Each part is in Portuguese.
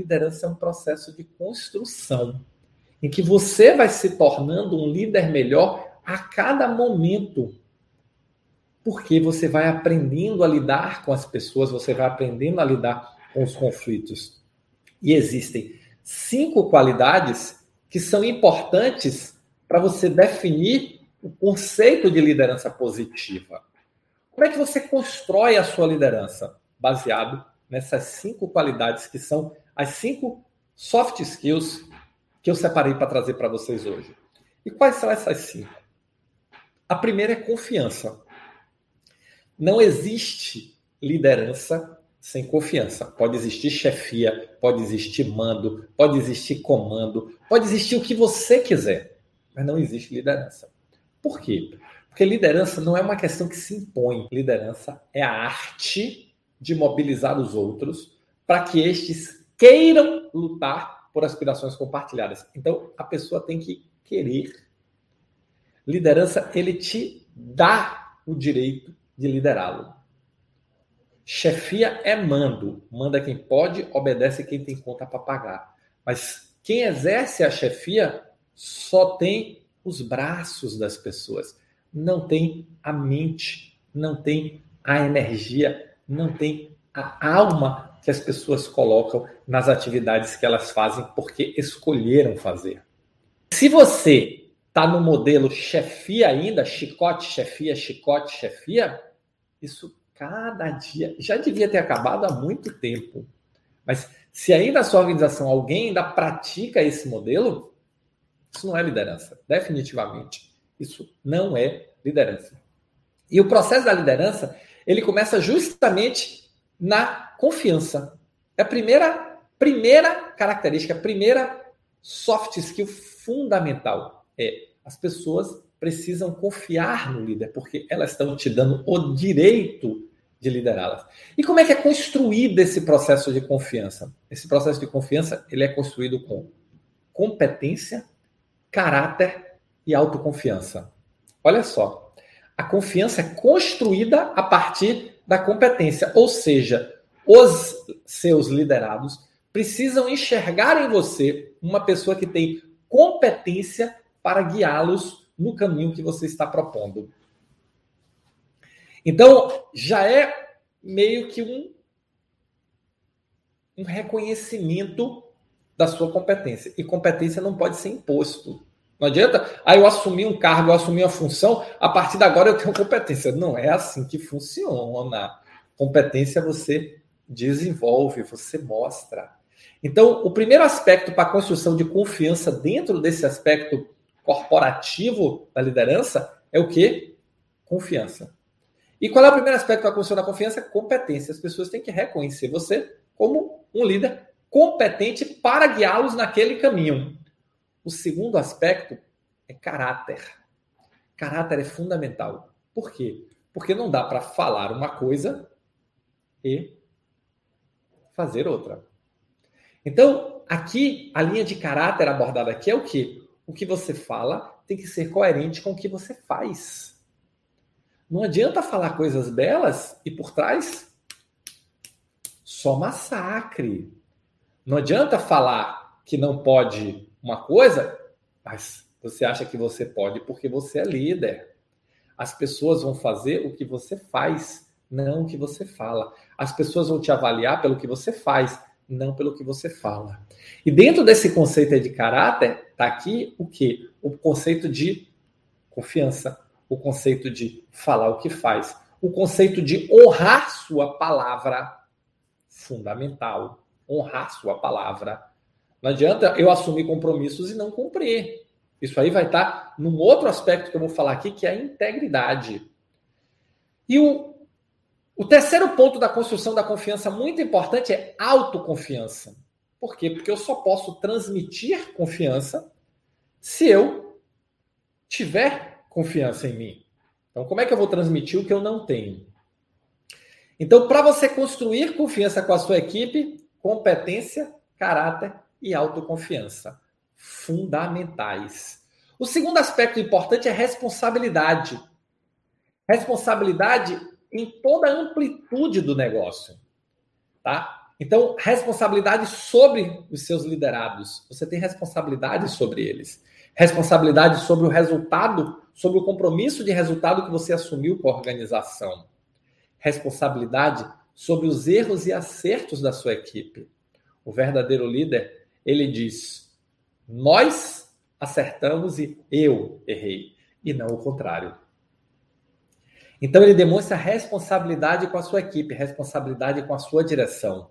Liderança é um processo de construção, em que você vai se tornando um líder melhor a cada momento. Porque você vai aprendendo a lidar com as pessoas, você vai aprendendo a lidar com os conflitos. E existem cinco qualidades que são importantes para você definir o conceito de liderança positiva. Como é que você constrói a sua liderança? Baseado nessas cinco qualidades que são as cinco soft skills que eu separei para trazer para vocês hoje. E quais são essas cinco? A primeira é confiança. Não existe liderança sem confiança. Pode existir chefia, pode existir mando, pode existir comando, pode existir o que você quiser, mas não existe liderança. Por quê? Porque liderança não é uma questão que se impõe. Liderança é a arte de mobilizar os outros para que estes queiram lutar por aspirações compartilhadas. Então, a pessoa tem que querer. Liderança, ele te dá o direito de liderá-lo. Chefia é mando. Manda quem pode, obedece quem tem conta para pagar. Mas quem exerce a chefia só tem os braços das pessoas, não tem a mente, não tem a energia, não tem a alma que as pessoas colocam nas atividades que elas fazem porque escolheram fazer. Se você está no modelo chefia ainda, chicote, chefia, chicote, chefia, isso cada dia já devia ter acabado há muito tempo. Mas se ainda na sua organização alguém ainda pratica esse modelo, isso não é liderança, definitivamente. Isso não é liderança. E o processo da liderança, ele começa justamente na confiança. É a primeira, primeira característica, a primeira soft skill fundamental. É as pessoas precisam confiar no líder, porque elas estão te dando o direito de liderá-las. E como é que é construído esse processo de confiança? Esse processo de confiança ele é construído com competência, caráter e autoconfiança. Olha só, a confiança é construída a partir da competência, ou seja, os seus liderados precisam enxergar em você uma pessoa que tem competência para guiá-los no caminho que você está propondo. Então, já é meio que um, um reconhecimento da sua competência. E competência não pode ser imposto. Não adianta, aí eu assumi um cargo, eu assumi uma função, a partir de agora eu tenho competência. Não é assim que funciona. Competência você desenvolve, você mostra. Então, o primeiro aspecto para a construção de confiança dentro desse aspecto corporativo da liderança é o que? Confiança. E qual é o primeiro aspecto da construção da confiança? Competência. As pessoas têm que reconhecer você como um líder competente para guiá-los naquele caminho. O segundo aspecto é caráter. Caráter é fundamental. Por quê? Porque não dá para falar uma coisa e fazer outra. Então, aqui, a linha de caráter abordada aqui é o que? O que você fala tem que ser coerente com o que você faz. Não adianta falar coisas belas e por trás só massacre. Não adianta falar que não pode uma coisa, mas você acha que você pode porque você é líder. As pessoas vão fazer o que você faz, não o que você fala. As pessoas vão te avaliar pelo que você faz, não pelo que você fala. E dentro desse conceito de caráter, está aqui o que? O conceito de confiança, o conceito de falar o que faz, o conceito de honrar sua palavra, fundamental. Honrar sua palavra. Não adianta eu assumir compromissos e não cumprir. Isso aí vai estar num outro aspecto que eu vou falar aqui, que é a integridade. E o, o terceiro ponto da construção da confiança muito importante é autoconfiança. Por quê? Porque eu só posso transmitir confiança se eu tiver confiança em mim. Então, como é que eu vou transmitir o que eu não tenho? Então, para você construir confiança com a sua equipe, competência, caráter e autoconfiança. Fundamentais. O segundo aspecto importante é responsabilidade. Responsabilidade em toda a amplitude do negócio. Tá? Então, responsabilidade sobre os seus liderados. Você tem responsabilidade sobre eles. Responsabilidade sobre o resultado, sobre o compromisso de resultado que você assumiu com a organização. Responsabilidade sobre os erros e acertos da sua equipe. O verdadeiro líder, ele diz: Nós acertamos e eu errei, e não o contrário. Então ele demonstra responsabilidade com a sua equipe, responsabilidade com a sua direção.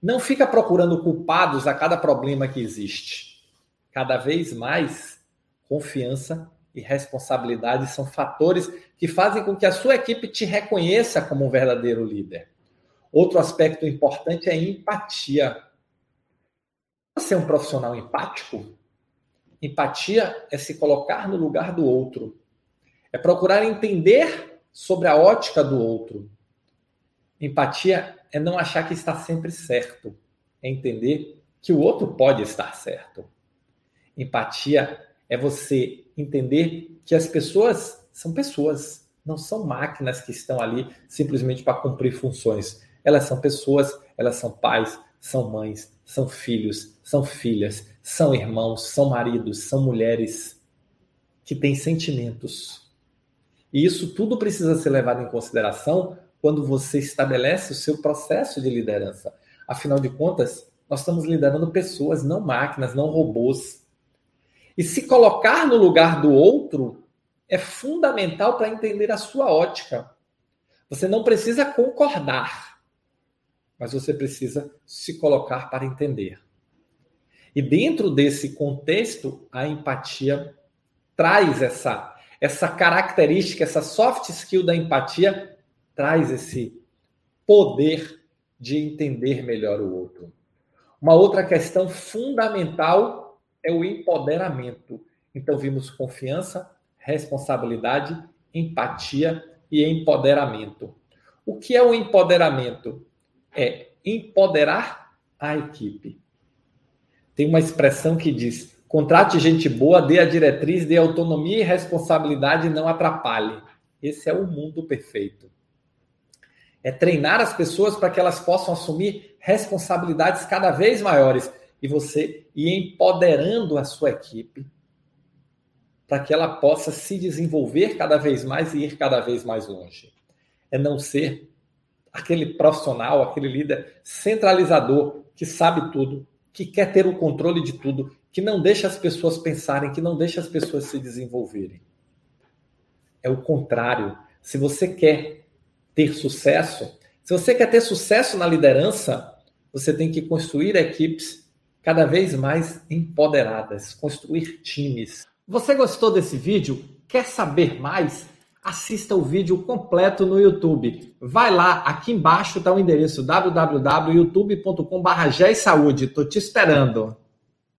Não fica procurando culpados a cada problema que existe. Cada vez mais, confiança e responsabilidade são fatores que fazem com que a sua equipe te reconheça como um verdadeiro líder. Outro aspecto importante é empatia. É um profissional empático? Empatia é se colocar no lugar do outro. É procurar entender sobre a ótica do outro. Empatia é não achar que está sempre certo, é entender que o outro pode estar certo. Empatia é você entender que as pessoas são pessoas, não são máquinas que estão ali simplesmente para cumprir funções. Elas são pessoas, elas são pais, são mães, são filhos, são filhas, são irmãos, são maridos, são mulheres que têm sentimentos. E isso tudo precisa ser levado em consideração quando você estabelece o seu processo de liderança. Afinal de contas, nós estamos liderando pessoas, não máquinas, não robôs. E se colocar no lugar do outro é fundamental para entender a sua ótica. Você não precisa concordar, mas você precisa se colocar para entender. E dentro desse contexto, a empatia traz essa essa característica, essa soft skill da empatia traz esse poder de entender melhor o outro. Uma outra questão fundamental é o empoderamento. Então, vimos confiança, responsabilidade, empatia e empoderamento. O que é o empoderamento? É empoderar a equipe. Tem uma expressão que diz: contrate gente boa, dê a diretriz, dê autonomia e responsabilidade, não atrapalhe. Esse é o mundo perfeito. É treinar as pessoas para que elas possam assumir responsabilidades cada vez maiores e você ir empoderando a sua equipe para que ela possa se desenvolver cada vez mais e ir cada vez mais longe. É não ser aquele profissional, aquele líder centralizador que sabe tudo, que quer ter o controle de tudo, que não deixa as pessoas pensarem, que não deixa as pessoas se desenvolverem. É o contrário. Se você quer ter sucesso, se você quer ter sucesso na liderança, você tem que construir equipes cada vez mais empoderadas, construir times. Você gostou desse vídeo? Quer saber mais? Assista o vídeo completo no YouTube. Vai lá, aqui embaixo está o endereço www.youtube.com.br. Estou te esperando.